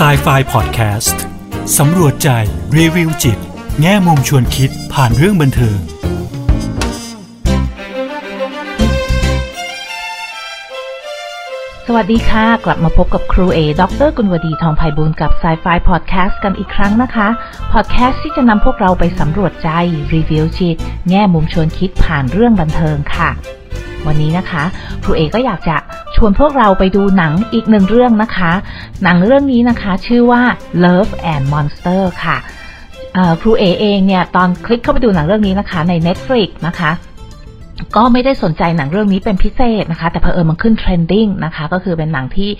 s i ไฟ Podcast สำรวจใจ รีวิวจิต แง่มุมชวนคิดผ่านเรื่องบันเทิง สวัสดีค่ะ กลับมาพบกับครูเอ ดรกุลวดีทองไพบูลกับ s ซไฟพอดแคสต์กันอีกครั้งนะคะ พอดแคสต์ที่จะนำพวกเราไปสำรวจใจ รีวิวจิต แง่มุมชวนคิดผ่านเรื่องบันเทิงค่ะ วันนี้นะคะครูเอก็อยากจะชวนพวกเราไปดูหนังอีกหนึ่งเรื่องนะคะ หนังเรื่องนี้นะคะชื่อว่า Love and Monster ค่ะครูเอเองเนี่ยตอนคลิกเข้าไปดูหนังเรื่องนี้นะคะใน Netflix นะคะ ก็ไม่ได้สนใจหนังเรื่องนี้เป็นพิเศษนะคะ แต่เผอิญมันขึ้น trending นะคะ ก็คือเป็นหนังที่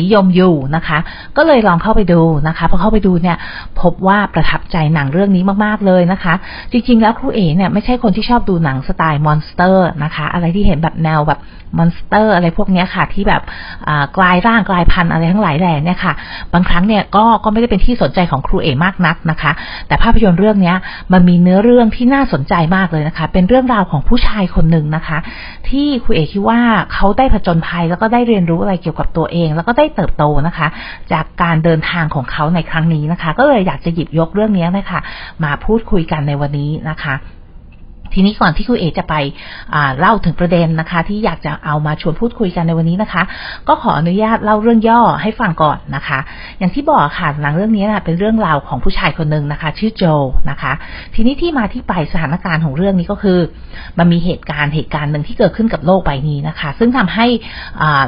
นิยมอยู่นะคะ ก็เลยลองเข้าไปดูนะคะพอเข้าไปดูเนี่ย พบว่าประทับใจหนังเรื่องนี้มากๆเลยนะคะ จริง ๆ แล้วครูเอเนี่ยไม่ใช่คนที่ชอบดูหนังสไตล์ monster นะคะ อะไรที่เห็นแบบแนวแบบมอนสเตอร์อะไรพวกนี้ค่ะ ที่แบบกลายร่างกลายพันธุ์อะไรทั้งหลายแหล่เนี่ยค่ะ บางครั้งเนี่ยก็ก็ไม่ได้เป็นที่สนใจของครูเอ๋มากนักนะคะ แต่ภาพยนตร์เรื่องนี้มันมีเนื้อเรื่องที่น่าสนใจมากเลยนะคะ เป็นเรื่องราวของผู้ชายคนนหนึ่งนะคะ ที่ครูเอกคิดว่าเขาได้ผจญภัยแล้วก็ได้เรียนรู้อะไรเกี่ยวกับตัวเอง แล้วก็ได้เติบโตนะคะ จากการเดินทางของเขาในครั้งนี้นะคะ ก็เลยอยากจะหยิบยกเรื่องนี้นะคะมาพูดคุยกันในวันนี้นะคะ ทีนี้ก่อนที่คุณเอจะไปเล่าถึงประเด็นนะคะ ที่อยากจะเอามาชวนพูดคุยกันในวันนี้นะคะ ก็ขออนุญาตเล่าเรื่องย่อให้ฟังก่อนนะคะ อย่างที่บอกค่ะหนังเรื่องนี้นะเป็นเรื่องราวของผู้ชายคนหนึ่งนะคะ ชื่อโจนะคะ ทีนี้ที่มาที่ไปสถานการณ์ของเรื่องนี้ก็คือ มันมีเหตุการณ์เหตุการณ์หนึ่งที่เกิดขึ้นกับโลกใบนี้นะคะ ซึ่งทำให้อ่า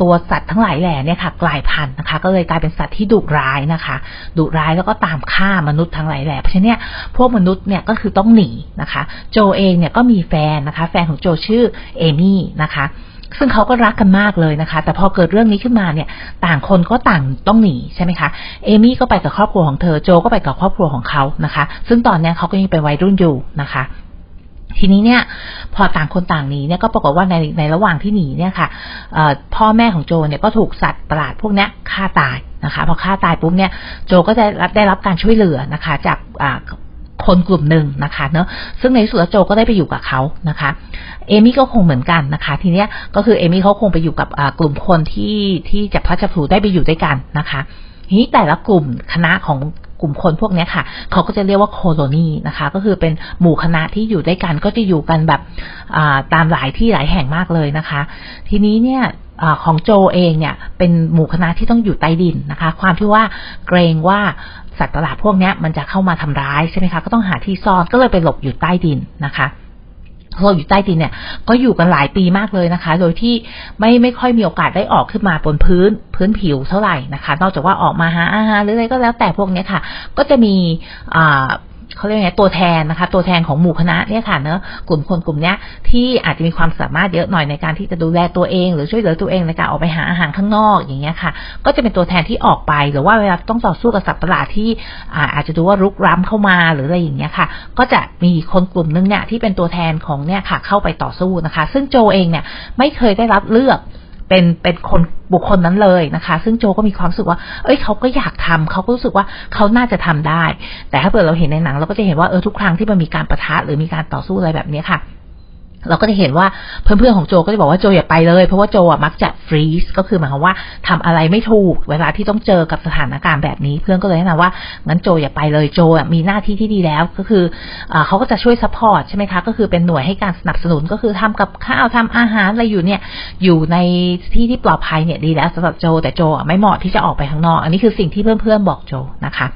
ตัวสัตว์ทั้งหลายแหล่เนี่ยค่ะกลายพันธุ์นะคะ ก็เลยกลายเป็นสัตว์ที่ดุร้ายนะคะ ดุร้ายแล้วก็ตามฆ่ามนุษย์ทั้งหลายแหล่เพราะฉะนั้นเนี่ยพวกมนุษย์เนี่ยก็คือต้องหนีนะคะ โจเองเนี่ยก็มีแฟนนะคะ แฟนของโจชื่อเอมี่นะคะซึ่งเขาก็รักกันมากเลยนะคะ แต่พอเกิดเรื่องนี้ขึ้นมาเนี่ย ต่างคนก็ต่างต้องหนีใช่ไหมคะ เอมี่ก็ไปกับครอบครัวของเธอ โจก็ไปกับครอบครัวของเขานะคะ ซึ่งตอนนี้เขาก็ยังเป็นวัยรุ่นอยู่นะคะ ทีนี้เนี่ยพอต่างคนต่างหนีเนี่ยก็ปรากฏว่าในในระหว่างที่หนีเนี่ยค่ะพ่อแม่ของโจเนี่ยก็ถูกสัตว์ประหลาดพวกนี้ฆ่าตายนะคะพอฆ่าตายปุ๊บเนี่ยโจก็จะรับได้รับการช่วยเหลือนะคะ จากคนกลุ่มหนึ่งนะคะเนอะซึ่งในสุดโจก็ได้ไปอยู่กับเขานะคะ เอมี่ก็คงเหมือนกันนะคะ ทีเนี้ยก็คือเอมี่เขาคงไปอยู่กับกลุ่มคนที่ที่จะพัชผูได้ไปอยู่ด้วยกันนะคะทีนี้แต่ละกลุ่มคณะของ กลุ่มคนพวกนี้ค่ะ เขาก็จะเรียกว่าโคโลนีนะคะ ก็คือเป็นหมู่คณะที่อยู่ด้วยกันก็จะอยู่กันแบบตามหลายที่หลายแห่งมากเลยนะคะ ทีนี้เนี่ยอของโจเองเนี่ยเป็นหมู่คณะที่ต้องอยู่ใต้ดินนะคะ ความที่ว่าเกรงว่าสัตว์ประหลาดพวกนี้มันจะเข้ามาทำร้ายใช่ไหมคะก็ต้องหาที่ซ่อนก็เลยไปหลบอยู่ใต้ดินนะคะ เราอยู่ใต้ดินเนี่ยก็อยู่กันหลายปีมากเลยนะคะ โดยที่ไม่ไม่ค่อยมีโอกาสได้ออกขึ้นมาบนพื้นพื้นผิวเท่าไหร่นะคะ นอกจากว่าออกมาหาอาหารหรืออะไรก็แล้วแต่พวกนี้ค่ะ ก็จะมีอ่า เขาเรียกไงตัวแทนนะคะ ตัวแทนของหมู่คณะเนี่ยค่ะเนอะกลุ่มคนกลุ่มเนี้ยที่อาจจะมีความสามารถเยอะหน่อยในการที่จะดูแลตัวเอง หรือช่วยเหลือตัวเองในการออกไปหาอาหารข้างนอกอย่างเงี้ยค่ะ ก็จะเป็นตัวแทนที่ออกไป หรือว่าเวลาต้องต่อสู้กับสัตว์ประหลาดที่อาจจะดูว่ารุกร้ำเข้ามาหรืออะไรอย่างเงี้ยค่ะ ก็จะมีคนกลุ่มนึงเนี่ยที่เป็นตัวแทนของเนี่ยค่ะเข้าไปต่อสู้นะคะ ซึ่งโจเองเนี่ยไม่เคยได้รับเลือก เป็นเป็นคนบุคคลนั้นเลยนะคะ ซึ่งโจก็มีความรู้สึกว่า เอ้ยเขาก็อยากทำเขาก็รู้สึกว่าเขาน่าจะทำได้ แต่ถ้าเกิดเราเห็นในหนัง เราก็จะเห็นว่าเออทุกครั้งที่มันมีการปะทะหรือมีการต่อสู้อะไรแบบนี้ค่ะ เราก็จะเห็นว่าเพื่อนๆของโจก็จะบอกว่าโจอย่าไปเลย เพราะว่าโจอะมักจะ freeze ก็คือหมายความว่าทำอะไรไม่ถูก เวลาที่ต้องเจอกับสถานการณ์แบบนี้ เพื่อนก็เลยแนะนำว่างั้นโจอย่าไปเลยโจอะมีหน้าที่ที่ดีแล้วก็คืออเขาก็จะช่วย support ใช่ไหมคะก็คือเป็นหน่วยให้การสนับสนุนก็คือทำกับข้าวทำอาหารอะไรอยู่เนี่ยอยู่ในที่ที่ปลอดภัยเนี่ยดีแล้วสำหรับโจ แต่โจอะไม่เหมาะที่จะออกไปข้างนอก อันนี้คือสิ่งที่เพื่อนๆบอกโจนะคะ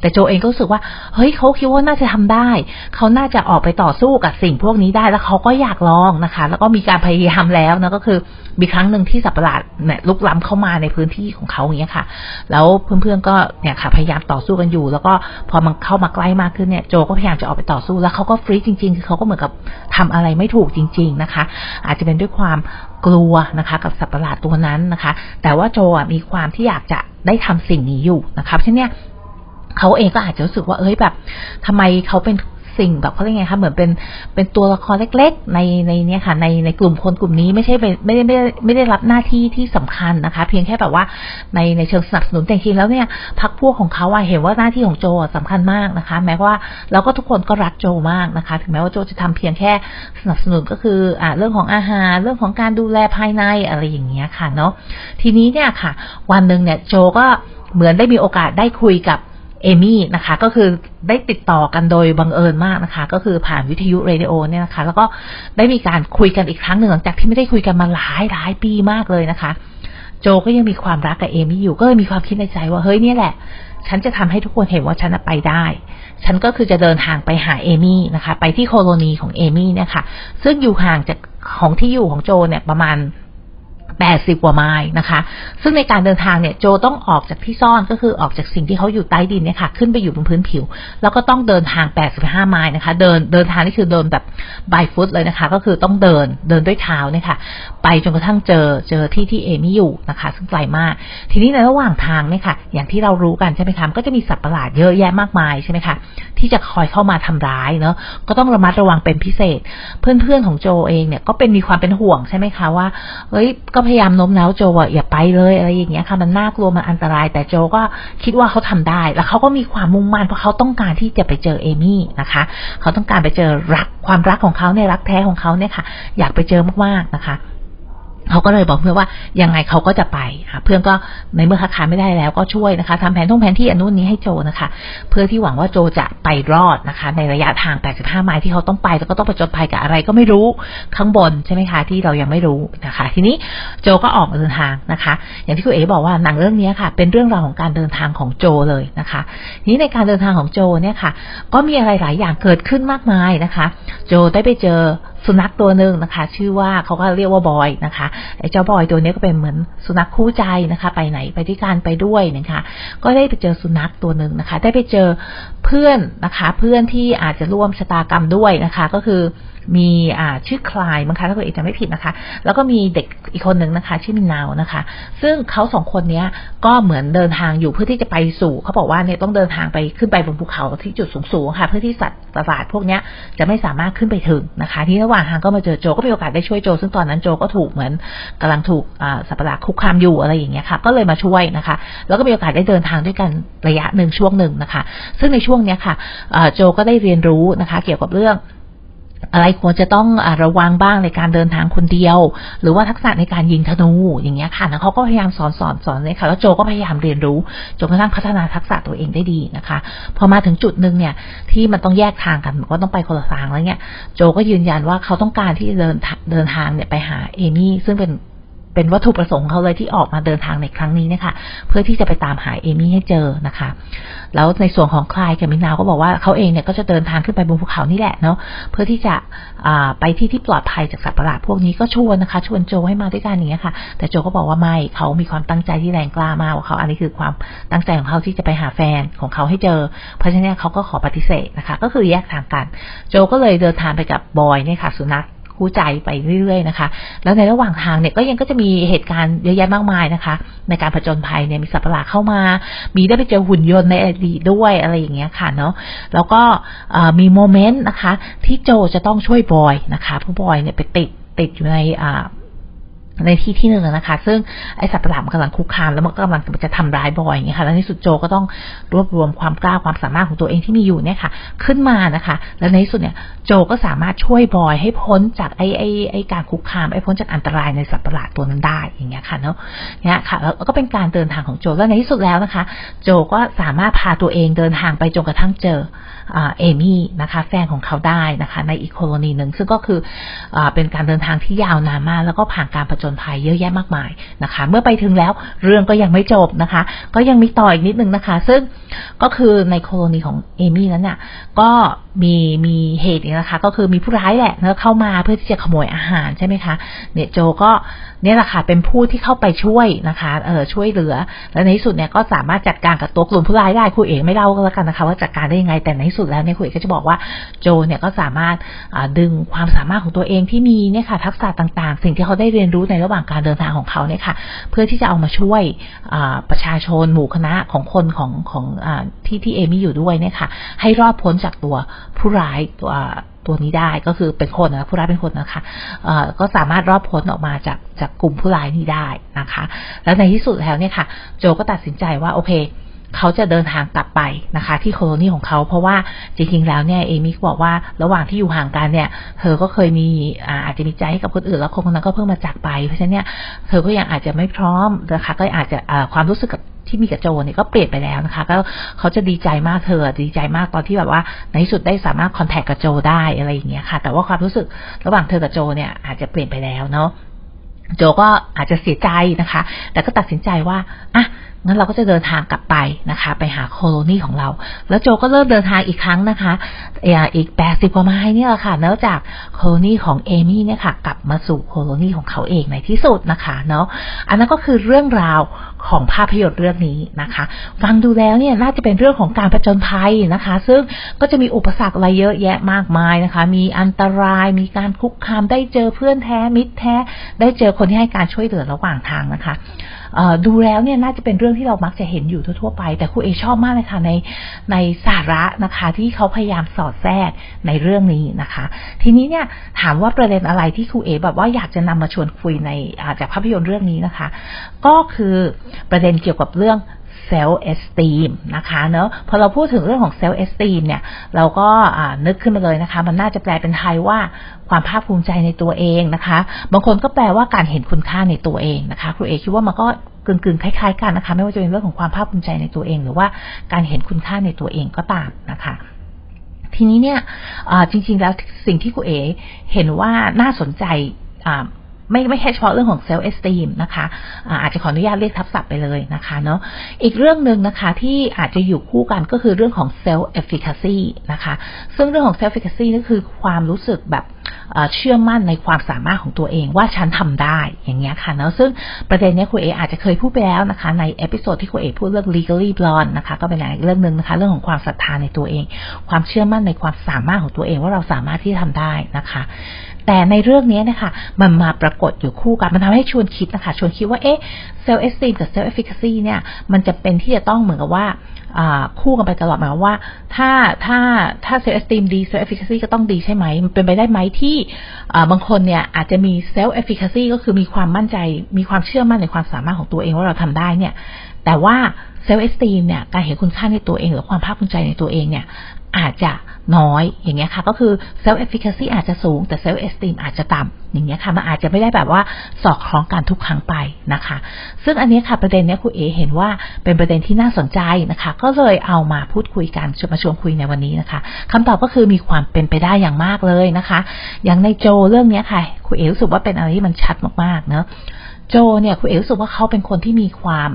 แต่โจเองก็รู้สึกว่าเฮ้ยเขาคิดว่าน่าจะทำได้เขาน่าจะออกไปต่อสู้กับสิ่งพวกนี้ได้แล้วเขาก็อยากลองนะคะ แล้วก็มีการพยายามแล้วนะก็คือมีครั้งหนึ่งที่สัตว์ประหลาดเนี่ยลุกล้ำเข้ามาในพื้นที่ของเขาอย่างเงี้ยค่ะ แล้วเพื่อนๆก็เนี่ยค่ะพยายามต่อสู้กันอยู่ แล้วก็พอมันเข้ามาใกล้มากขึ้นเนี่ยโจก็พยายามจะออกไปต่อสู้แล้วเขาก็ฟรีจริงๆคือเขาก็เหมือนกับทำอะไรไม่ถูกจริง ๆนะคะ อาจจะเป็นด้วยความกลัวนะคะกับสัตว์ประหลาดตัวนั้นนะคะ แต่ว่าโจมีความที่อยากจะได้ทำสิ่งนี้อยู่นะคะเพราะฉะนั้นเนี่ยเขาเองก็อาจจะรู้สึกว่าเอ้ยแบบทำไมเขาเป็น สิ่งแบบเขาเรียกไงคะเหมือนเป็นเป็นตัวละครเล็ก ๆ ในในเนี้ยค่ะในในกลุ่มคนกลุ่มนี้ไม่ใช่ไม่ได้ไม่ได้ไม่ได้รับหน้าที่ที่สำคัญนะคะ เพียงแค่แบบว่าในในเชิงสนับสนุนแต่จริงแล้วเนี่ยพักพวกของเขาเห็นว่าหน้าที่ของโจสำคัญมากนะคะ แม้ว่าแล้วก็ทุกคนก็รักโจมากนะคะ ถึงแม้ว่าโจจะทำเพียงแค่สนับสนุนก็คืออ่าเรื่องของอาหารเรื่องของการดูแลภายในอะไรอย่างเงี้ยค่ะเนาะทีนี้เนี่ยค่ะ วันหนึ่งเนี่ยโจก็เหมือนได้มีโอกาสได้คุยกับ เอมี่นะคะก็คือได้ติดต่อกันโดยบังเอิญมากนะคะ ก็คือผ่านวิทยุเรดิโอเนี่ยนะคะ แล้วก็ได้มีการคุยกันอีกครั้งหนึ่งหลังจากที่ไม่ได้คุยกันมาหลายหลายปีมากเลยนะคะ โจก็ยังมีความรักกับเอมี่อยู่ก็เลยมีความคิดในใจว่าเฮ้ยเนี่ยแหละ ฉันจะทำให้ทุกคนเห็นว่าฉันไปได้ ฉันก็คือจะเดินทางไปหาเอมี่นะคะ ไปที่ colony ของเอมี่เนี่ยค่ะ ซึ่งอยู่ห่างจากของที่อยู่ของโจเนี่ยประมาณ แปดสิบกว่าไมล์นะคะ ซึ่งในการเดินทางเนี่ยโจต้องออกจากที่ซ่อนก็คือออกจากสิ่งที่เขาอยู่ใต้ดินเนี่ยค่ะขึ้นไปอยู่บนพื้นผิว แล้วก็ต้องเดินทางแปดสิบห้าไมล์นะคะ เดินเดินทางนี่คือเดินแบบบฟุตเลยนะคะ ก็คือต้องเดินเดินด้วยเท้าเนี่ยค่ะ ไปจนกระทั่งเจอเจอที่ที่เอมี่อยู่นะคะ ซึ่งไกลมาก ทีนี้ในระหว่างทางเนี่ยค่ะ อย่างที่เรารู้กันใช่ไหมคะก็จะมีสัตว์ประหลาดเยอะแยะมากมายใช่ไหมคะที่จะคอยเข้ามาทำร้ายเนาะก็ต้องระมัดระวังเป็นพิเศษ เพื่อนๆของโจเองเนี่ยก็เป็นมีความเป็นห่วงใช่ไหมคะว่าเฮ้ยก็พยายามโน้มน้าวโจว่าอย่าไปเลยอะไรอย่างเงี้ยค่ะมันน่ากลัวมันอันตราย แต่โจก็คิดว่าเขาทำได้ แล้วเขาก็มีความมุ่งมั่นเพราะเขาต้องการที่จะไปเจอเอมี่นะคะ เขาต้องการไปเจอรักความรักของเขาในรักแท้ของเขาเนี่ยค่ะ อยากไปเจอมากๆนะคะ เขาก็เลยบอกเพื่อนว่ายังไงเขาก็จะไปค่ะเพื่อนก็ในเมื่อค้าขายไม่ได้แล้วก็ช่วยนะคะทำแผนท่องแผนที่อนุนี้ให้โจนะคะ เพื่อที่หวังว่าโจจะไปรอดนะคะ ในระยะทาง 85 ไมล์ที่เขาต้องไปแล้วก็ต้องประจนภัยกับอะไรก็ไม่รู้ข้างบนใช่ไหมคะที่เรายังไม่รู้นะคะ ทีนี้โจก็ออกเดินทางนะคะ อย่างที่คุณเอ๋บอกว่าหนังเรื่องนี้ค่ะ เป็นเรื่องราวของการเดินทางของโจเลยนะคะนี้ในการเดินทางของโจเนี่ยค่ะ ก็มีอะไรหลายอย่างเกิดขึ้นมากมายนะคะ โจได้ไปเจอ สุนัขตัวหนึ่งนะคะ ชื่อว่าเขาก็เรียกว่าบอยนะคะไอ้เจ้าบอยตัวนี้ก็เป็นเหมือนสุนัขคู่ใจนะคะ ไปไหนไปที่การไปด้วยนะคะ ก็ได้ไปเจอสุนัขตัวหนึ่งนะคะ ได้ไปเจอเพื่อนนะคะ เพื่อนที่อาจจะร่วมชะตากรรมด้วยนะคะ ก็คือ มีชื่อคลายมั้งคะถ้าเกิดจะไม่ผิดนะคะ แล้วก็มีเด็กอีกคนหนึ่งนะคะ ชื่อมินนาวนะคะ ซึ่งเขาสองคนนี้ก็เหมือนเดินทางอยู่เพื่อที่จะไปสู่เขาบอกว่าเนี่ยต้องเดินทางไปขึ้นไปบนภูเขาที่จุดสูงๆค่ะ เพื่อที่สัตว์ประหลาดพวกนี้จะไม่สามารถขึ้นไปถึงนะคะ ที่ระหว่างทางก็มาเจอโจก็มีโอกาสได้ช่วยโจ ซึ่งตอนนั้นโจก็ถูกเหมือนกำลังถูกสัตว์ประหลาดคุกคามอยู่อะไรอย่างเงี้ยค่ะ ก็เลยมาช่วยนะคะ แล้วก็มีโอกาสได้เดินทางด้วยกันระยะหนึ่งช่วงหนึ่งนะคะ ซึ่งในช่วงเนี้ยค่ะโจก็ได้เรียนรู้นะคะ เกี่ยวกับเรื่อง อะไรควรจะต้องอระวังบ้างในการเดินทางคนเดียว หรือว่าทักษะในการยิงธนูอย่างเงี้ยค่ะแล้วเขาก็พยายามสอนสอนสอนเลยค่ะแล้วโจก็พยายามเรียนรู้จนกระทั่งพัฒนาทักษะตัวเองได้ดีนะคะ พอมาถึงจุดหนึ่งเนี่ยที่มันต้องแยกทางกันก็ต้องไปคนละทางแล้วเนี่ยโจก็ยืนยันว่าเขาต้องการที่เดินเดินทางเนี่ยไปหาเอมี่ซึ่งเป็น เป็นวัตถุประสงค์เขาเลยที่ออกมาเดินทางในครั้งนี้นะคะ เพื่อที่จะไปตามหาเอมี่ให้เจอนะคะ แล้วในส่วนของคลายกับมินาวก็บอกว่าเขาเองเนี่ยก็จะเดินทางขึ้นไปบนภูเขานี่แหละเนาะเพื่อที่จะไปที่ที่ปลอดภัยจากสัตว์ประหลาดพวกนี้ก็ชวนนะคะ ชวนโจให้มาด้วยกันอย่างเงี้ยค่ะ แต่โจก็บอกว่าไม่เขามีความตั้งใจที่แรงกล้ามากว่าเขาอันนี้คือความตั้งใจของเขาที่จะไปหาแฟนของเขาให้เจอ เพราะฉะนั้นเขาก็ขอปฏิเสธนะคะ ก็คือแยกทางกัน โจก็เลยเดินทางไปกับบอยเนี่ยค่ะสุนัข คู่ใจไปเรื่อยๆนะคะ แล้วในระหว่างทางเนี่ยก็ยังก็จะมีเหตุการณ์เยอะแยะมากมายนะคะ ในการผจญภัยเนี่ยมีสัตว์ประหลาดเข้ามา มีได้ไปเจอหุ่นยนต์ในอดีตด้วยอะไรอย่างเงี้ยค่ะเนาะแล้วก็มีโมเมนต์นะคะ ที่โจจะต้องช่วยบอยนะคะผู้บอยเนี่ยไปติดติดอยู่ในอ่า ในที่ที่หนึ่งนะคะ ซึ่งไอสัตว์ประหลาดมันกำลังคุกคามแล้วมันก็กำลังจะทำร้ายบอยอย่างเงี้ยค่ะแล้วในสุดโจก็ต้องรวบรวมความกล้าความสามารถของตัวเองที่มีอยู่เนี่ยค่ะ ขึ้นมานะคะ แล้วในที่สุดเนี่ยโจก็สามารถช่วยบอยให้พ้นจากไอไอไอการคุกคามไอพ้นจากอันตรายในสัตว์ประหลาดตัวนั้นได้อย่างเงี้ยค่ะเนาะเนี่ยค่ะแล้วก็เป็นการเดินทางของโจแล้วในที่สุดแล้วนะคะ โจก็สามารถพาตัวเองเดินทางไปจนกระทั่งเจอเอมี่นะคะ แฟนของเขาได้นะคะ ในอีกโคโลนีหนึ่งซึ่งก็คืออเป็นการเดินทางที่ยาวนานมากแล้วก็ผ่านการผจญภัยเยอะแยะมากมายนะคะ เมื่อไปถึงแล้วเรื่องก็ยังไม่จบนะคะ ก็ยังมีต่ออีกนิดนึงนะคะ ซึ่งก็คือในโคโลนีของเอมี่นั้นเนี่ยก็มีมีเหตุนะคะ ก็คือมีผู้ร้ายแหละเข้ามาเพื่อที่จะขโมยอาหารใช่ไหมคะเนี่ยโจก็เนี่ยแหละค่ะเป็นผู้ที่เข้าไปช่วยนะคะเออช่วยเหลือ และในที่สุดเนี่ยก็สามารถจัดการกับตัวกลุ่มผู้ร้ายได้คุยเองไม่เล่าก็แล้วกันนะคะ ว่าจัดการได้ยังไงแต่ในที่สุดแล้วเนี่ยคุยก็จะบอกว่าโจเนี่ยก็สามารถดึงความสามารถของตัวเองที่มีเนี่ยค่ะทักษะต่างๆ สิ่งที่เขาได้เรียนรู้ในระหว่างการเดินทางของเขาเนี่ยค่ะ เพื่อที่จะเอามาช่วยประชาชนหมู่คณะของคนของของอที่ที่เอมี่อยู่ด้วยเนี่ยค่ะ ให้รอดพ้นจากตัวผู้ร้ายตัวตัวนี้ได้ก็คือเป็นคนนะผู้ร้ายเป็นคนนะคะก็สามารถรอบพ้นออกมาจากจากกลุ่มผู้ร้ายนี้ได้นะคะ แล้วในที่สุดแล้วเนี่ยค่ะ โจก็ตัดสินใจว่าโอเค เขาจะเดินทางกลับไปนะคะ ที่โคโลนีของเขาเพราะว่าจริงๆแล้วเนี่ยเอมี่บอกว่าระหว่างที่อยู่ห่างกันเนี่ย เธอก็เคยมีอาจจะมีใจให้กับคนอื่นแล้วคนคนนั้นก็เพิ่งมาจากไป เพราะฉะนั้นเนี่ยเธอก็ยังอาจจะไม่พร้อมนะคะก็อาจจะความรู้สึกกับที่มีกับโจเนี่ยก็เปลี่ยนไปแล้วนะคะ ก็เขาจะดีใจมากเธอดีใจมากตอนที่แบบว่าในที่สุดได้สามารถคอนแทคกับโจได้อะไรอย่างเงี้ยค่ะ แต่ว่าความรู้สึกระหว่างเธอกับโจเนี่ยอาจจะเปลี่ยนไปแล้วเนาะโจก็อาจจะเสียใจนะคะ แต่ก็ตัดสินใจว่าอะ งั้นเราก็จะเดินทางกลับไปนะคะ ไปหาโคโลนีของเรา แล้วโจก็เริ่มเดินทางอีกครั้งนะคะอีกแปดสิบกว่าไมล์เนี่ยแหละค่ะเนื่องจากโคโลนีของเอมี่เนี่ยค่ะ กลับมาสู่โคโลนีของเขาเองในที่สุดนะคะเนาะอันนั้นก็คือเรื่องราวของภาพยนตร์เรื่องนี้นะคะ ฟังดูแล้วเนี่ยน่าจะเป็นเรื่องของการประจนภัยนะคะ ซึ่งก็จะมีอุปสรรคอะไรเยอะแยะมากมายนะคะ มีอันตรายมีการคุกคามได้เจอเพื่อนแท้มิตรแท้ ได้เจอคนที่ให้การช่วยเหลือระหว่างทางนะคะ ดูแล้วเนี่ยน่าจะเป็นเรื่องที่เรามักจะเห็นอยู่ทั่วๆไป แต่ครูเอชอบมากเลยค่ะในในสาระนะคะที่เขาพยายามสอดแทรกในเรื่องนี้นะคะ ทีนี้เนี่ยถามว่าประเด็นอะไรที่ครูเอแบบว่าอยากจะนำมาชวนคุยในจากภาพยนตร์เรื่องนี้นะคะ ก็คือประเด็นเกี่ยวกับเรื่อง self esteem นะคะเนอะพอเราพูดถึงเรื่องของ self esteem เนี่ย เราก็นึกขึ้นมาเลยนะคะ มันน่าจะแปลเป็นไทยว่าความภาคภูมิใจในตัวเองนะคะ บางคนก็แปลว่าการเห็นคุณค่าในตัวเองนะคะ ครูเอคิดว่ามันก็กึ่งๆคล้ายๆกันนะคะ ไม่ว่าจะเป็นเรื่องของความภาคภูมิใจในตัวเอง หรือว่าการเห็นคุณค่าในตัวเองก็ตามนะคะทีนี้เนี่ยจริงๆแล้วสิ่งที่ครูเอเห็นว่าน่าสนใจ ไม่ไม่แค่เฉพาะเรื่องของ self esteem นะคะอาจจะขออนุญาตเรียกทับศัพท์ไปเลยนะคะเนาะอีกเรื่องหนึ่งนะคะที่อาจจะอยู่คู่กันก็คือเรื่องของ self efficacy นะคะซึ่งเรื่องของ self efficacy นี่คือความรู้สึกแบบ เชื่อมั่นในความสามารถของตัวเองว่าฉันทำได้อย่างเงี้ยค่ะเนาะซึ่งประเด็นนี้ครูเออาจจะเคยพูดไปแล้วนะคะใน episode ที่ครูเอพูดเรื่อง legally blonde นะคะก็เป็นอีกเรื่องหนึ่งนะคะเรื่องของความศรัทธาในตัวเอง ความเชื่อมั่นในความสามารถของตัวเองว่าเราสามารถที่ทำได้นะคะแต่ในเรื่องนี้นะคะมันมาปรากฏอยู่คู่กัน มันทำให้ชวนคิดนะคะ ชวนคิดว่า เอ๊ะ self esteem กับ self efficacy เนี่ย มันจำเป็นที่จะต้องเหมือนกับว่า คู่กันไปตลอดหมายว่า ถ้าถ้าถ้า self esteem ดี self efficacy ก็ต้องดีใช่ไหม มันเป็นไปได้ไหมที่บางคนเนี่ยอาจจะมี self efficacy ก็คือมีความมั่นใจ มีความเชื่อมั่นในความสามารถของตัวเองว่าเราทำได้เนี่ยแต่ว่า self esteem เนี่ยการเห็นคุณค่าในตัวเองหรือความภาคภูมิใจในตัวเองเนี่ย อาจจะน้อยอย่างเงี้ยค่ะ ก็คือ self efficacy อาจจะสูงแต่ self esteem อาจจะต่ำอย่างเงี้ยค่ะ มันอาจจะไม่ได้แบบว่าสอดคล้องกันทุกครั้งไปนะคะ ซึ่งอันนี้ค่ะประเด็นเนี้ยครูเอเห็นว่าเป็นประเด็นที่น่าสนใจนะคะ ก็เลยเอามาพูดคุยกันชวนมาชวนคุยในวันนี้นะคะคำตอบก็คือมีความเป็นไปได้อย่างมากเลยนะคะ อย่างในโจเรื่องเนี้ยค่ะคุณเอรู้สึกว่าเป็นอะไรที่มันชัดมากๆเนาะโจเนี่ยคุณเอรู้สึกว่าเขาเป็นคนที่มีความ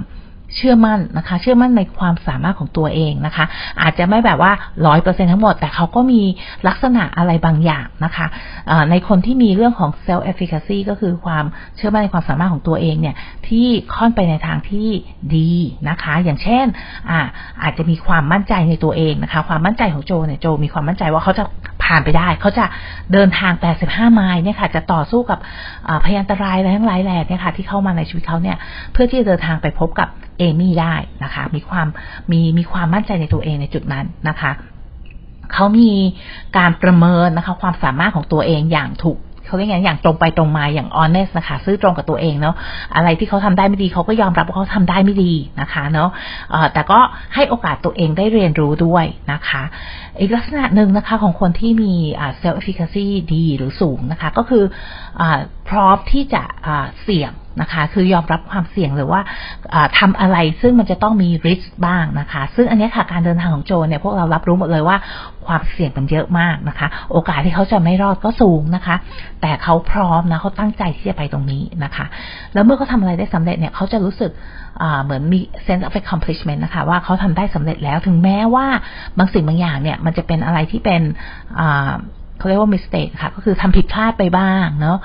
เชื่อมั่นนะคะ เชื่อมั่นในความสามารถของตัวเองนะคะ อาจจะไม่แบบว่าร้อยเปอร์เซ็นทั้งหมด แต่เขาก็มีลักษณะอะไรบางอย่างนะคะในคนที่มีเรื่องของ self efficacy ก็คือความเชื่อมั่นในความสามารถของตัวเองเนี่ยที่ค่อนไปในทางที่ดีนะคะ อย่างเช่นอาอาจจะมีความมั่นใจในตัวเองนะคะ ความมั่นใจของโจเนี่ยโจมีความมั่นใจว่าเขาจะ ผ่านไปได้ เขาจะเดินทาง 85 ไมล์เนี่ยค่ะ จะต่อสู้กับพยันตรายอะไรทั้งหลายแหล่เนี่ยค่ะที่เข้ามาในชีวิตเขาเนี่ย เพื่อที่จะเดินทางไปพบกับเอมี่ได้นะคะ มีความมีมีความมั่นใจในตัวเองในจุดนั้นนะคะเขามีการประเมินนะคะ ความสามารถของตัวเองอย่างถูก เขาเรียกไงอย่างตรงไปตรงมาอย่าง honest นะคะ ซื่อตรงกับตัวเองเนาะอะไรที่เขาทำได้ไม่ดีเขาก็ยอมรับว่าเขาทำได้ไม่ดีนะคะเนาะแต่ก็ให้โอกาสตัวเองได้เรียนรู้ด้วยนะคะ อีกลักษณะหนึ่งนะคะของคนที่มี self efficacy ดีหรือสูงนะคะ ก็คืออพร้อมที่จะเสี่ยง นะคะ คือยอมรับความเสี่ยงหรือว่าทำอะไรซึ่งมันจะต้องมีริสบ้างนะคะ ซึ่งอันนี้ค่ะการเดินทางของโจเนี่ยพวกเรารับรู้หมดเลยว่าความเสี่ยงมันเยอะมากนะคะ โอกาสที่เขาจะไม่รอดก็สูงนะคะ แต่เขาพร้อมนะเขาตั้งใจที่จะไปตรงนี้นะคะ แล้วเมื่อเขาทาอะไรได้สำเร็จเนี่ยเขาจะรู้สึกเหมือนมี sense of accomplishment นะคะ ว่าเขาทำได้สำเร็จแล้วถึงแม้ว่าบางสิ่งบางอย่างเนี่ยมันจะเป็นอะไรที่เป็น เขาเรียกว่า mistake ค่ะ ก็คือทำผิดพลาดไปบ้างเนาะ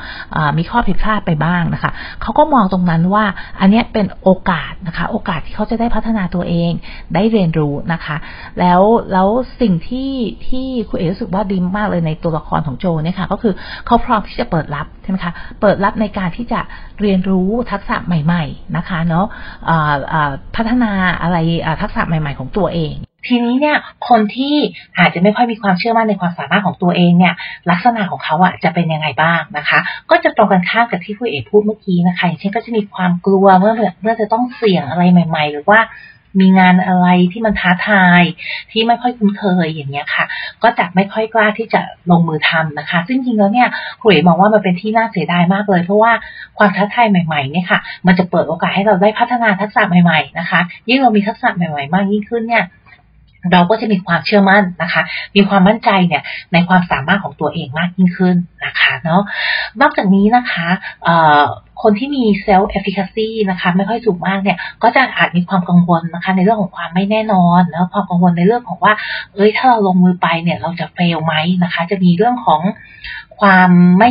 มีข้อผิดพลาดไปบ้างนะคะ เขาก็มองตรงนั้นว่าอันนี้เป็นโอกาสนะคะ โอกาสที่เขาจะได้พัฒนาตัวเอง ได้เรียนรู้นะคะ แล้วแล้วสิ่งที่ที่คุณเอ๋รู้สึกว่าดีมากเลยในตัวละครของโจเนี่ยค่ะ ก็คือเขาพร้อมที่จะเปิดรับใช่ไหมคะ เปิดรับในการที่จะเรียนรู้ทักษะใหม่ ๆนะคะเนาะพัฒนาอะไรทักษะใหม่ ๆ ของตัวเอง ทีนี้เนี่ยคนที่อาจจะไม่ค่อยมีความเชื่อมั่นในความสามารถของตัวเองเนี่ยลักษณะของเขาอะจะเป็นยังไงบ้างนะคะ ก็จะตรงกันข้ามกับที่ผู้เอกพูดเมื่อกี้นะคะอย่างเช่นก็จะมีความกลัวเมื่อเมื่อจะต้องเสี่ยงอะไรใหม่ ๆ หรือว่ามีงานอะไรที่มันท้าทาย ที่ไม่ค่อยคุ้นเคยอย่างเงี้ยค่ะ ก็จะไม่ค่อยกล้าที่จะลงมือทำนะคะ ซึ่งจริงแล้วเนี่ยครูเอ๋มองว่ามันเป็นที่น่าเสียดายมากเลย เพราะว่าความท้าทายใหม่ๆเนี่ยค่ะ มันจะเปิดโอกาสให้เราได้พัฒนาทักษะใหม่ ๆนะคะ ยิ่งเรามีทักษะใหม่ๆ มากยิ่งขึ้นเนี่ย เราก็จะมีความเชื่อมั่นนะคะ มีความมั่นใจเนี่ยในความสามารถของตัวเองมากยิ่งขึ้นนะคะเนาะ นอกจากนี้นะคะคนที่มี self efficacy นะคะไม่ค่อยสูงมากเนี่ยก็จะอาจมีความกังวลนะคะในเรื่องของความไม่แน่นอนแล้วความกังวลในเรื่องของว่า เอ้ยถ้าเราลงมือไปเนี่ยเราจะ fail ไหมนะคะ จะมีเรื่องของความไม่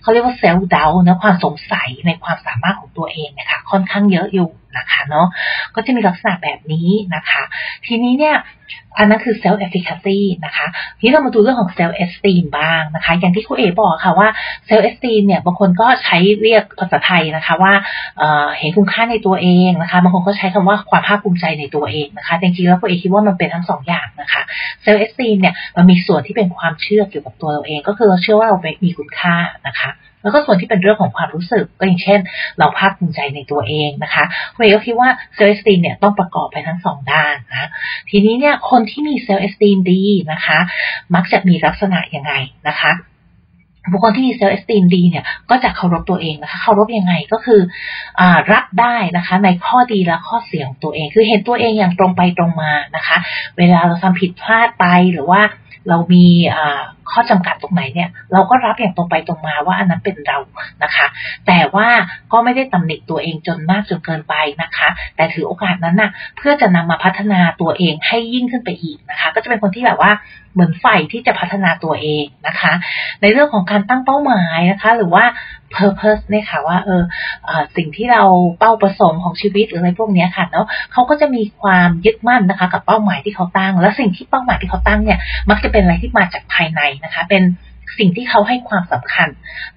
เขาเรียกว่า self doubt นะความสงสัยในความสามารถของตัวเองนะคะค่อนข้างเยอะอยู่ นะคะเนาะก็จะมีลักษณะแบบนี้นะคะ ทีนี้เนี่ยอันนั้นคือ self efficacy นะคะทีนี้เรามาดูเรื่องของ self esteem บ้างนะคะ อย่างที่ครูเอบอกค่ะว่า self esteem เนี่ยบางคนก็ใช้เรียกภาษาไทยนะคะว่าเห็นคุณค่าในตัวเองนะคะบางคนก็ใช้คำว่าความภาคภูมิใจในตัวเองนะคะจริงๆแล้วครูเอคิดว่ามันเป็นทั้งสองอย่างนะคะ self esteem เนี่ยมันมีส่วนที่เป็นความเชื่อเกี่ยวกับตัวเราเอง ก็คือเราเชื่อว่าเรามีคุณค่านะคะ แล้วก็ส่วนที่เป็นเรื่องของความรู้สึกก็อย่างเช่น เราภาคภูมิใจในตัวเองนะคะครูเอก็คิดว่า self esteem เนี่ยต้องประกอบไปทั้งสองด้านนะทีนี้เนี่ยคนที่มี self esteem ดีนะคะ มักจะมีลักษณะยังไงนะคะบุคคลที่มี self esteem ดีเนี่ยก็จะเคารพตัวเองนะคะเคารพยังไงก็คืออรับได้นะคะในข้อดีและข้อเสียของตัวเอง คือเห็นตัวเองอย่างตรงไปตรงมานะคะ เวลาเราทำผิดพลาดไปหรือว่า เรามีข้อจำกัดตรงไหนเนี่ย เราก็รับอย่างตรงไปตรงมาว่าอันนั้นเป็นเรานะคะ แต่ว่าก็ไม่ได้ตำหนิตัวเองจนมากจนเกินไปนะคะ แต่ถือโอกาสนั้นนะ่ะเพื่อจะนำมาพัฒนาตัวเองให้ยิ่งขึ้นไปอีกนะคะ ก็จะเป็นคนที่แบบว่า เหมือนใฝ่ที่จะพัฒนาตัวเองนะคะ ในเรื่องของการตั้งเป้าหมายนะคะ หรือว่า purpose เนี่ยค่ะว่าเออสิ่งที่เราเป้าประสงค์ของชีวิตหรืออะไรพวกนี้ค่ะเนาะเขาก็จะมีความยึดมั่นนะคะ กับเป้าหมายที่เขาตั้ง และสิ่งที่เป้าหมายที่เขาตั้งเนี่ยมักจะเป็นอะไรที่มาจากภายในนะคะ เป็น สิ่งที่เขาให้ความสำคัญ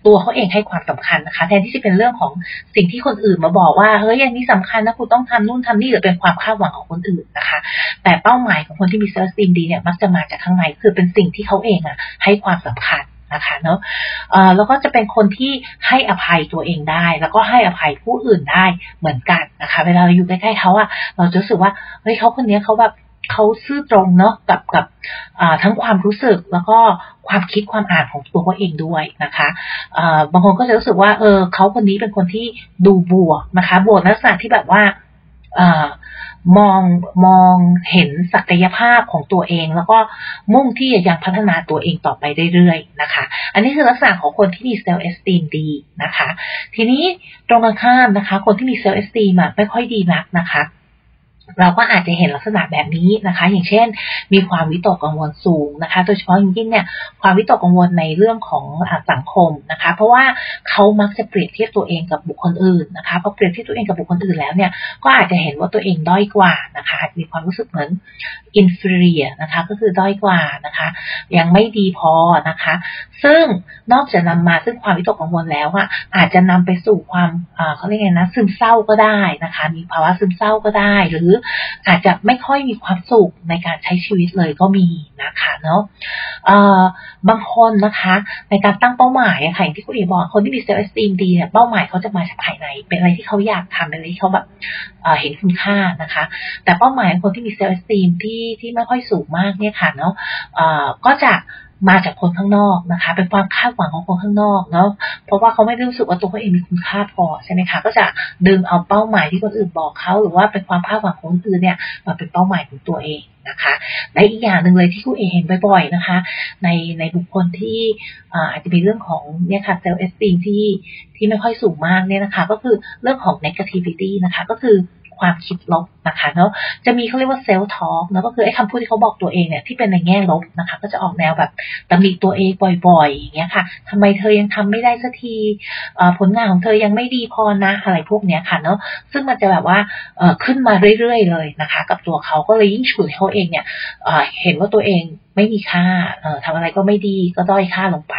ตัวเขาเองให้ความสำคัญนะคะ แทนที่จะเป็นเรื่องของสิ่งที่คนอื่นมาบอกว่าเฮ้ยอย่างนี้สำคัญนะคุณต้องทำนู่นทำนี่หรือเป็นความคาดหวังของคนอื่นนะคะ แต่เป้าหมายของคนที่มีเซลล์สตีมดีเนี่ยมักจะมาจากข้างในคือเป็นสิ่งที่เขาเองอะให้ความสำคัญนะคะเนาะแล้วก็จะเป็นคนที่ให้อภัยตัวเองได้ แล้วก็ให้อภัยผู้อื่นได้เหมือนกันนะคะ เวลาเราอยู่ใกล้ๆเขาอะเราจะรู้สึกว่าเฮ้ยเขาคนนี้เขาแบบ เขาซื่อตรงเนาะกับกับทั้งความรู้สึกแล้วก็ความคิดความอ่านของตัวเขาเองด้วยนะคะบางคนก็จะรู้สึกว่าเออเขาคนนี้เป็นคนที่ดูบวกนะคะ บวกลักษณะที่แบบว่ามองมองเห็นศักยภาพของตัวเอง แล้วก็มุ่งที่จะยังพัฒนาตัวเองต่อไปเรื่อยๆนะคะ อันนี้คือลักษณะของคนที่มี self esteem ดีนะคะ ทีนี้ตรงกันข้ามนะคะ คนที่มี self esteem ไม่ค่อยดีนักนะคะ เราก็อาจจะเห็นลักษณะแบบนี้นะคะ อย่างเช่น มีความวิตกกังวลสูงนะคะ โดยเฉพาะยิ่งเนี่ย ความวิตกกังวลในเรื่องของสังคมนะคะ เพราะว่าเขามักจะเปรียบเทียบตัวเองกับบุคคลอื่นนะคะ พอเปรียบเทียบตัวเองกับบุคคลอื่นแล้วเนี่ย ก็อาจจะเห็นว่าตัวเองด้อยกว่านะคะ มีความรู้สึกเหมือน inferior นะคะ ก็คือด้อยกว่านะคะ ยังไม่ดีพอนะคะ ซึ่งนอกจากนำมาซึ่งความวิตกกังวลแล้วอะอาจจะนำไปสู่ความเขาเรียกไงนะ ซึมเศร้าก็ได้นะคะ มีภาวะซึมเศร้าก็ได้ หรืออาจจะไม่ค่อยมีความสุขในการใช้ชีวิตเลยก็มีนะคะเนาะบางคนนะคะ ในการตั้งเป้าหมายอะค่ะอย่างที่ครูเอบอกคนที่มี self esteem ดีเนี่ยเป้าหมายเขาจะมาจากภายใน เป็นอะไรที่เขาอยากทำเป็นอะไรที่เขาแบบเห็นคุณค่านะคะ แต่เป้าหมายของคนที่มี self esteem ที่ที่ไม่ค่อยสูงมากเนี่ยค่ะเนาะก็จะ มาจากคนข้างนอกนะคะ เป็นความคาดหวังของคนข้างนอกเนาะเพราะว่าเขาไม่รู้สึกว่าตัวเขาเองมีคุณค่าพอใช่ไหมคะก็จะดึงเอาเป้าหมายที่คนอื่นบอกเขาหรือว่าเป็นความคาดหวังของคนอื่นเนี่ยมาเป็นเป้าหมายของตัวเองนะคะและอีกอย่างหนึ่งเลยที่คุณเอเห็นบ่อย ๆนะคะ ในในบุคคลที่อาจจะมีเรื่องของเนี่ยค่ะเซลล์เอสตีที่ที่ไม่ค่อยสูงมากเนี่ยนะคะ ก็คือเรื่องของ negativity นะคะ ก็คือ ความคิดลบนะคะเนาะจะมีเขาเรียกว่าเซลล์ทอล์กนะก็คือไอ้คำพูดที่เขาบอกตัวเองเนี่ยที่เป็นในแง่ลบนะคะ ก็จะออกแนวแบบตำหนิตัวเองบ่อยๆอย่างเงี้ยค่ะทำไมเธอยังทำไม่ได้สักทีผลงานของเธอยังไม่ดีพอนะอะไรพวกเนี้ยค่ะเนาะซึ่งมันจะแบบว่าขึ้นมาเรื่อยๆเลยนะคะ กับตัวเขาก็เลยยิ่งฉุดเขาเองเนี่ยเห็นว่าตัวเองไม่มีค่าทำอะไรก็ไม่ดีก็ด้อยค่าลงไป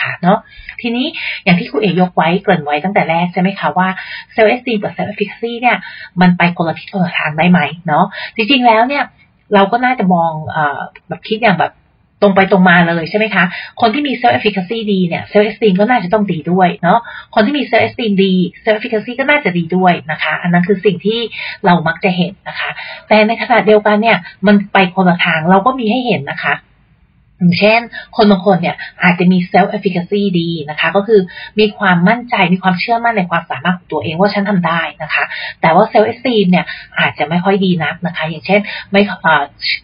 คะเนาะทีนี้อย่างที่ครูเอยกไว้เกริ่นไว้ตั้งแต่แรกใช่ไหมคะว่า self esteem กับ self efficacy เนี่ยมันไปคนละทิศคนละทางได้ไหมเนาะจริงๆแล้วเนี่ยเราก็น่าจะมองอแบบคิดอย่างแบบตรงไปตรงมาเลยใช่ไหมคะ คนที่มี self efficacy ดีเนี่ย self esteem ก็น่าจะต้องดีด้วยเนาะ คนที่มี self esteem ดี self efficacy ก็น่าจะดีด้วยนะคะ อันนั้นคือสิ่งที่เรามักจะเห็นนะคะ แต่ในขณะเดียวกันเนี่ยมันไปคนละทางเราก็มีให้เห็นนะคะ อย่างเช่น คนบางคนเนี่ยอาจจะมี self efficacy ดีนะคะ ก็คือมีความมั่นใจมีความเชื่อมั่นในความสามารถของตัวเองว่าฉันทำได้นะคะ แต่ว่า self esteem เนี่ยอาจจะไม่ค่อยดีนักนะคะ อย่างเช่น ไม่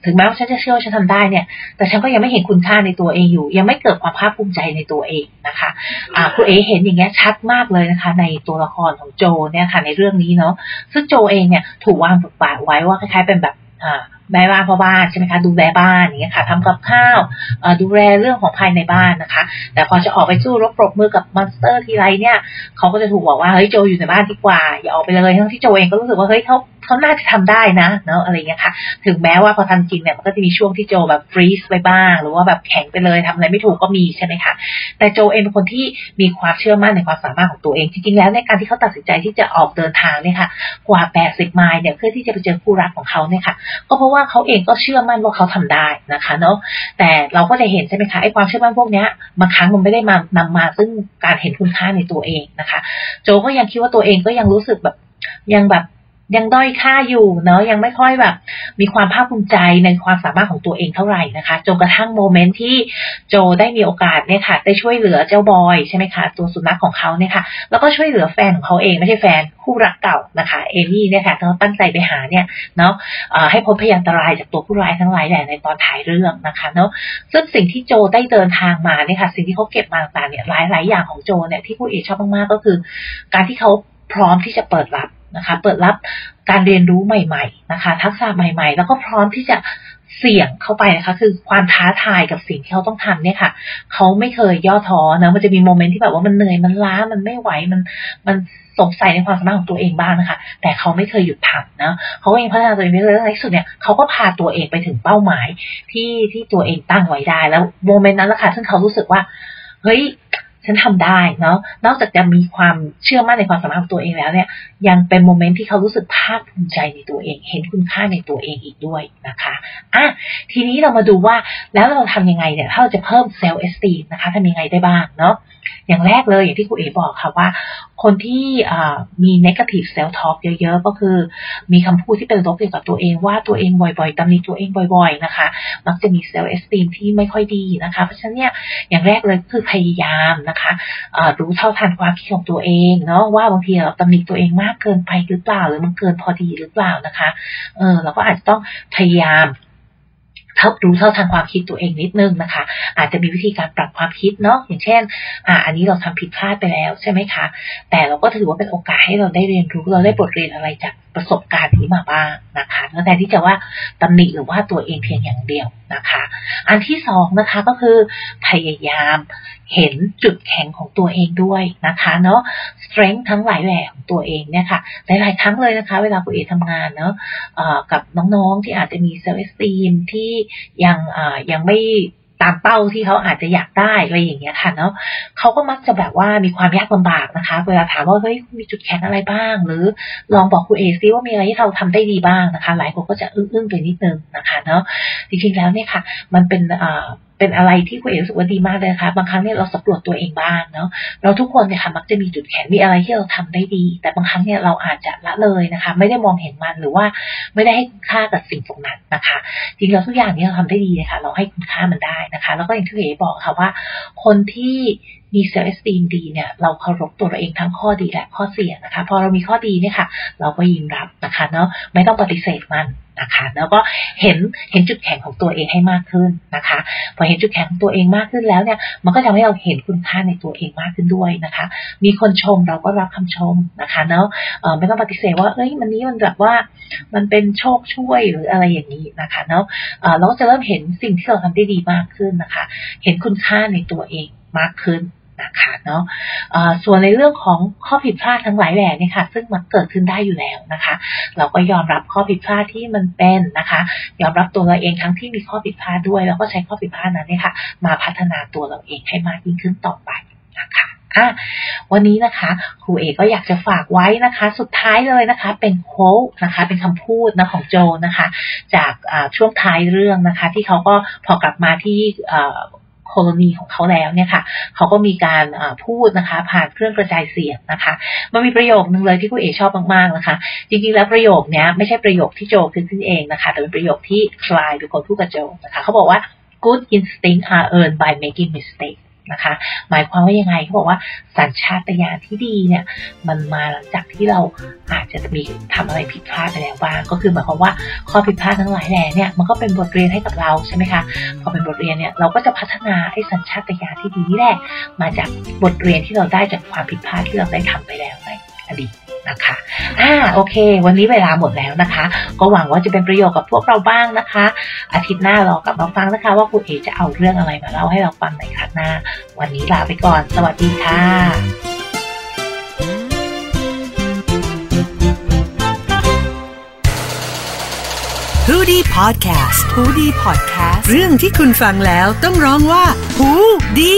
ถึงแม้ว่าฉันจะเชื่อว่าฉันทำได้เนี่ย แต่ฉันก็ยังไม่เห็นคุณค่าในตัวเองอยู่ ยังไม่เกิดความภาคภูมิใจในตัวเองนะคะอ่าคุณเอเห็นอย่างเงี้ยชัดมากเลยนะคะ ในตัวละครของโจเนี่ยค่ะในเรื่องนี้เนาะซึ่งโจเองเนี่ยถูกวางบทบาทไว้ว่าคล้ายๆเป็นแบบอ่า แม่บ้านพ่อบ้านใช่ไหมคะดูแลบ้านอย่างเงี้ยค่ะทำกับข้าวดูแลเรื่องของภายในบ้านนะคะ แต่พอจะออกไปสู้รบปรบมือกับ monster ทีไรเนี่ยเขาก็จะถูกบอกว่าเฮ้ยโจอยู่ในบ้านดีกว่าอย่าออกไปเลยทั้งที่โจเองก็รู้สึกว่าเฮ้ยเขา เขาน่าจะทำได้นะเนาะอะไรเงี้ยค่ะ ถึงแม้ว่าพอทำจริงเนี่ยมันก็จะมีช่วงที่โจแบบ freeze ไปบ้าง หรือว่าแบบแข็งไปเลยทำอะไรไม่ถูกก็มีใช่ไหมคะแต่โจเองเป็นคนที่มีความเชื่อมั่นในความสามารถของตัวเองจริงๆแล้วในการที่เขาตัดสินใจที่จะออกเดินทางเนี่ยค่ะ กว่า 80 ไมล์เนี่ยเพื่อที่จะไปเจอคู่รักของเขาเนี่ยค่ะ ก็เพราะว่าเขาเองก็เชื่อมั่นว่าเขาทำได้นะคะเนาะแต่เราก็จะเห็นใช่ไหมคะไอ้ความเชื่อมั่นพวกนี้บางครั้งมันไม่ได้มานำมาซึ่งการเห็นคุณค่าในตัวเองนะคะ โจก็ยังคิดว่าตัวเองก็ยังรู้สึกแบบยังแบบ ยังด้อยค่าอยู่เนาะยังไม่ค่อยแบบ มีความภาคภูมิใจในความสามารถของตัวเองเท่าไหร่นะคะจนกระทั่งโมเมนต์ที่โจได้มีโอกาสเนี่ยค่ะได้ช่วยเหลือเจ้าบอยใช่ไหมคะตัวสุนัขของเขาเนี่ยค่ะแล้วก็ช่วยเหลือแฟนของเขาเองไม่ใช่แฟนคู่รักเก่านะคะเอมี่เนี่ยค่ะเขาตั้งใจไปหาเนี่ยเนาะให้พ้นพยานตรายจากตัวผู้ร้ายทั้งหลายแหละในตอนถ่ายเรื่องนะคะเนาะซึ่งสิ่งที่โจได้เดินทางมาเนี่ยค่ะสิ่งที่เขาเก็บมาต่างๆเนี่ยหลายๆอย่างของโจเนี่ยที่ผู้เอกชอบมากๆก็คือ การที่เขาพร้อมที่จะเปิดรับ นะคะ เปิดรับการเรียนรู้ใหม่ๆนะคะ ทักษะใหม่ๆ แล้วก็พร้อมที่จะเสี่ยงเข้าไปนะคะ คือความท้าทายกับสิ่งที่เขาต้องทำเนี่ยค่ะ เขาไม่เคยย่อท้อนะมันจะมี moment ที่แบบว่ามันเหนื่อยมันล้ามันไม่ไหวมันมันสงสัยในความสามารถของตัวเองบ้างนะคะ แต่เขาไม่เคยหยุดทำนะเขาเองพัฒนาตัวเองไปเรื่อยๆในที่สุดเนี่ยเขาก็พาตัวเองไปถึงเป้าหมายที่ที่ตัวเองตั้งไว้ได้ แล้ว moment นั้นแหละค่ะซึ่งเขารู้สึกว่าเฮ้ย ฉันทำได้เนาะนอกจากจะมีความเชื่อมั่นในความสามารถของตัวเองแล้วเนี่ย ยังเป็น moment ที่เขารู้สึกภาคภูมิใจในตัวเอง เห็นคุณค่าในตัวเองอีกด้วยนะคะอะทีนี้เรามาดูว่าแล้วเราทำยังไงเนี่ยถ้าเราจะเพิ่มเซลล์เอสตีนะคะทำยังไงได้บ้างเนาะ อย่างแรกเลยอย่างที่ครูเอบอกค่ะว่า คนที่มี negative self talk เยอะๆ ก็คือ มีคำพูดที่เป็นลบเกี่ยวกับตัวเองว่าตัวเองบ่อยๆตำหนิตัวเองบ่อย ๆ นะคะ มักจะมี self esteem ที่ไม่ค่อยดีนะคะ เพราะฉะนั้นเนี่ยอย่างแรกเลยคือพยายามนะคะรู้เท่าทันความคิดของตัวเองเนาะว่าบางทีเราตำหนิตัวเองมากเกินไปหรือเปล่า หรือมันเกินพอดีหรือเปล่านะคะเออเราก็อาจจะต้องพยายาม ท่ารู้เท่าทันความคิดตัวเองนิดนึงนะคะ อาจจะมีวิธีการปรับความคิดเนาะอย่างเช่น อ่า อันนี้เราทำผิดพลาดไปแล้วใช่ไหมคะ แต่เราก็ถือว่าเป็นโอกาสให้เราได้เรียนรู้เราได้บทเรียนอะไรจากประสบการณ์นี้มาบ้างนะคะแทนที่จะว่าตำหนิหรือว่าตัวเองเพียงอย่างเดียวนะคะ อันที่สองนะคะก็คือพยายามเห็นจุดแข็งของตัวเองด้วยนะคะเนาะ strength ทั้งหลายแหล่ของตัวเองเนี่ยค่ะหลายๆครั้งเลยนะคะ เวลาคุณเอทำงานเนาะกับน้องๆที่อาจจะมี self esteem ที่ยังยังไม่ตามเป้าที่เขาอาจจะอยากได้อะไรอย่างเงี้ยค่ะเนาะเขาก็มักจะแบบว่ามีความยากลำบากนะคะ เวลาถามว่าเฮ้ยมีจุดแข็งอะไรบ้าง หรือลองบอกคุณเอซิว่ามีอะไรที่เราทำได้ดีบ้างนะคะ หลายคนก็จะอึ้งๆไปนิดนึงนะคะเนาะจริงๆแล้วเนี่ยค่ะ มันเป็นอ่าเป็นอะไรที่คุณเอ๋รู้สึกว่าดีมากเลยค่ะบางครั้งเนี่ยเราสำรวจตัวเองบ้างเนาะเราทุกคนเนี่ยค่ะมักจะมีจุดแข็งมีอะไรที่เราทำได้ดี แต่บางครั้งเนี่ยเราอาจจะละเลยนะคะ ไม่ได้มองเห็นมันหรือว่าไม่ได้ให้ค่ากับสิ่งตรงนั้นนะคะจริงๆแล้วทุกอย่างนี้เราทำได้ดีเลยค่ะเราให้คุณค่ามันได้นะคะ แล้วก็อย่างที่เอ๋บอกค่ะว่า คนที่มีเซลล์เอสตีมดีเนี่ยเราเคารพตัวเราเองทั้งข้อดีและข้อเสียนะคะ พอเรามีข้อดีเนี่ยค่ะ เราก็ยินรับนะคะเนาะไม่ต้องปฏิเสธมัน นะคะ แล้วก็เห็นเห็นจุดแข็งของตัวเองให้มากขึ้นนะคะ พอเห็นจุดแข็งของตัวเองมากขึ้นแล้วเนี่ย มันก็ทำให้เราเห็นคุณค่าในตัวเองมากขึ้นด้วยนะคะ มีคนชมเราก็รับคำชมนะคะเนาะไม่ต้องปฏิเสธว่าเอ้ยมันนี้มันแบบว่ามันเป็นโชคช่วยหรืออะไรอย่างนี้นะคะเนาะเราก็จะเริ่มเห็นสิ่งที่เราทำได้ดีมากขึ้นนะคะ เห็นคุณค่าในตัวเองมากขึ้น นะคะเนาะส่วนในเรื่องของข้อผิดพลาดทั้งหลายแหล่นี่ค่ะ ซึ่งมันเกิดขึ้นได้อยู่แล้วนะคะ เราก็ยอมรับข้อผิดพลาดที่มันเป็นนะคะ ยอมรับตัวเราเองทั้งที่มีข้อผิดพลาดด้วย แล้วก็ใช้ข้อผิดพลาดนั้นเนี่ยค่ะ มาพัฒนาตัวเราเองให้มากยิ่งขึ้นต่อไปนะคะอะวันนี้นะคะครูเอกก็อยากจะฝากไว้นะคะ สุดท้ายเลยนะคะ เป็นโค้ดนะคะ เป็นคำพูดนะของโจนะคะ จากช่วงท้ายเรื่องนะคะ ที่เขาก็พอกลับมาที่ โคโลนีของเขาแล้วเนี่ยค่ะเขาก็มีการพูดนะคะ ผ่านเครื่องกระจายเสียงนะคะ มันมีประโยคนึงเลยที่คุณเอชอบมากๆนะคะ จริงๆแล้วประโยคนี้ไม่ใช่ประโยคที่โจขึ้นขึ้นเองนะคะ แต่เป็นประโยคที่คลายเป็นคนพูดกับโจนะคะเขาบอกว่า good instinct are earned by making mistake นะคะ หมายความว่ายังไงเขาบอกว่าสัญชาตญาณที่ดีเนี่ย มันมาหลังจากที่เราอาจจะมีทำอะไรผิดพลาดไปแล้วบ้าง ก็คือหมายความว่าข้อผิดพลาดทั้งหลายแหล่เนี่ยมันก็เป็นบทเรียนให้กับเราใช่ไหมคะ พอเป็นบทเรียนเนี่ยเราก็จะพัฒนาไอ้สัญชาตญาณที่ดีนี่แหละมาจากบทเรียนที่เราได้จากความผิดพลาดที่เราได้ทำไปแล้วในอดีต นะคะอ่าโอเค วันนี้เวลาหมดแล้วนะคะ ก็หวังว่าจะเป็นประโยชน์กับพวกเราบ้างนะคะ อาทิตย์หน้ารอกลับมาฟังนะคะ ว่าคุณเอจะเอาเรื่องอะไรมาเล่าให้เราฟังในครั้งหน้า วันนี้ลาไปก่อน สวัสดีค่ะฮูดี้พอดแคสต์ฮูดี้พอดแคสต์เรื่องที่คุณฟังแล้วต้องร้องว่าฮูดี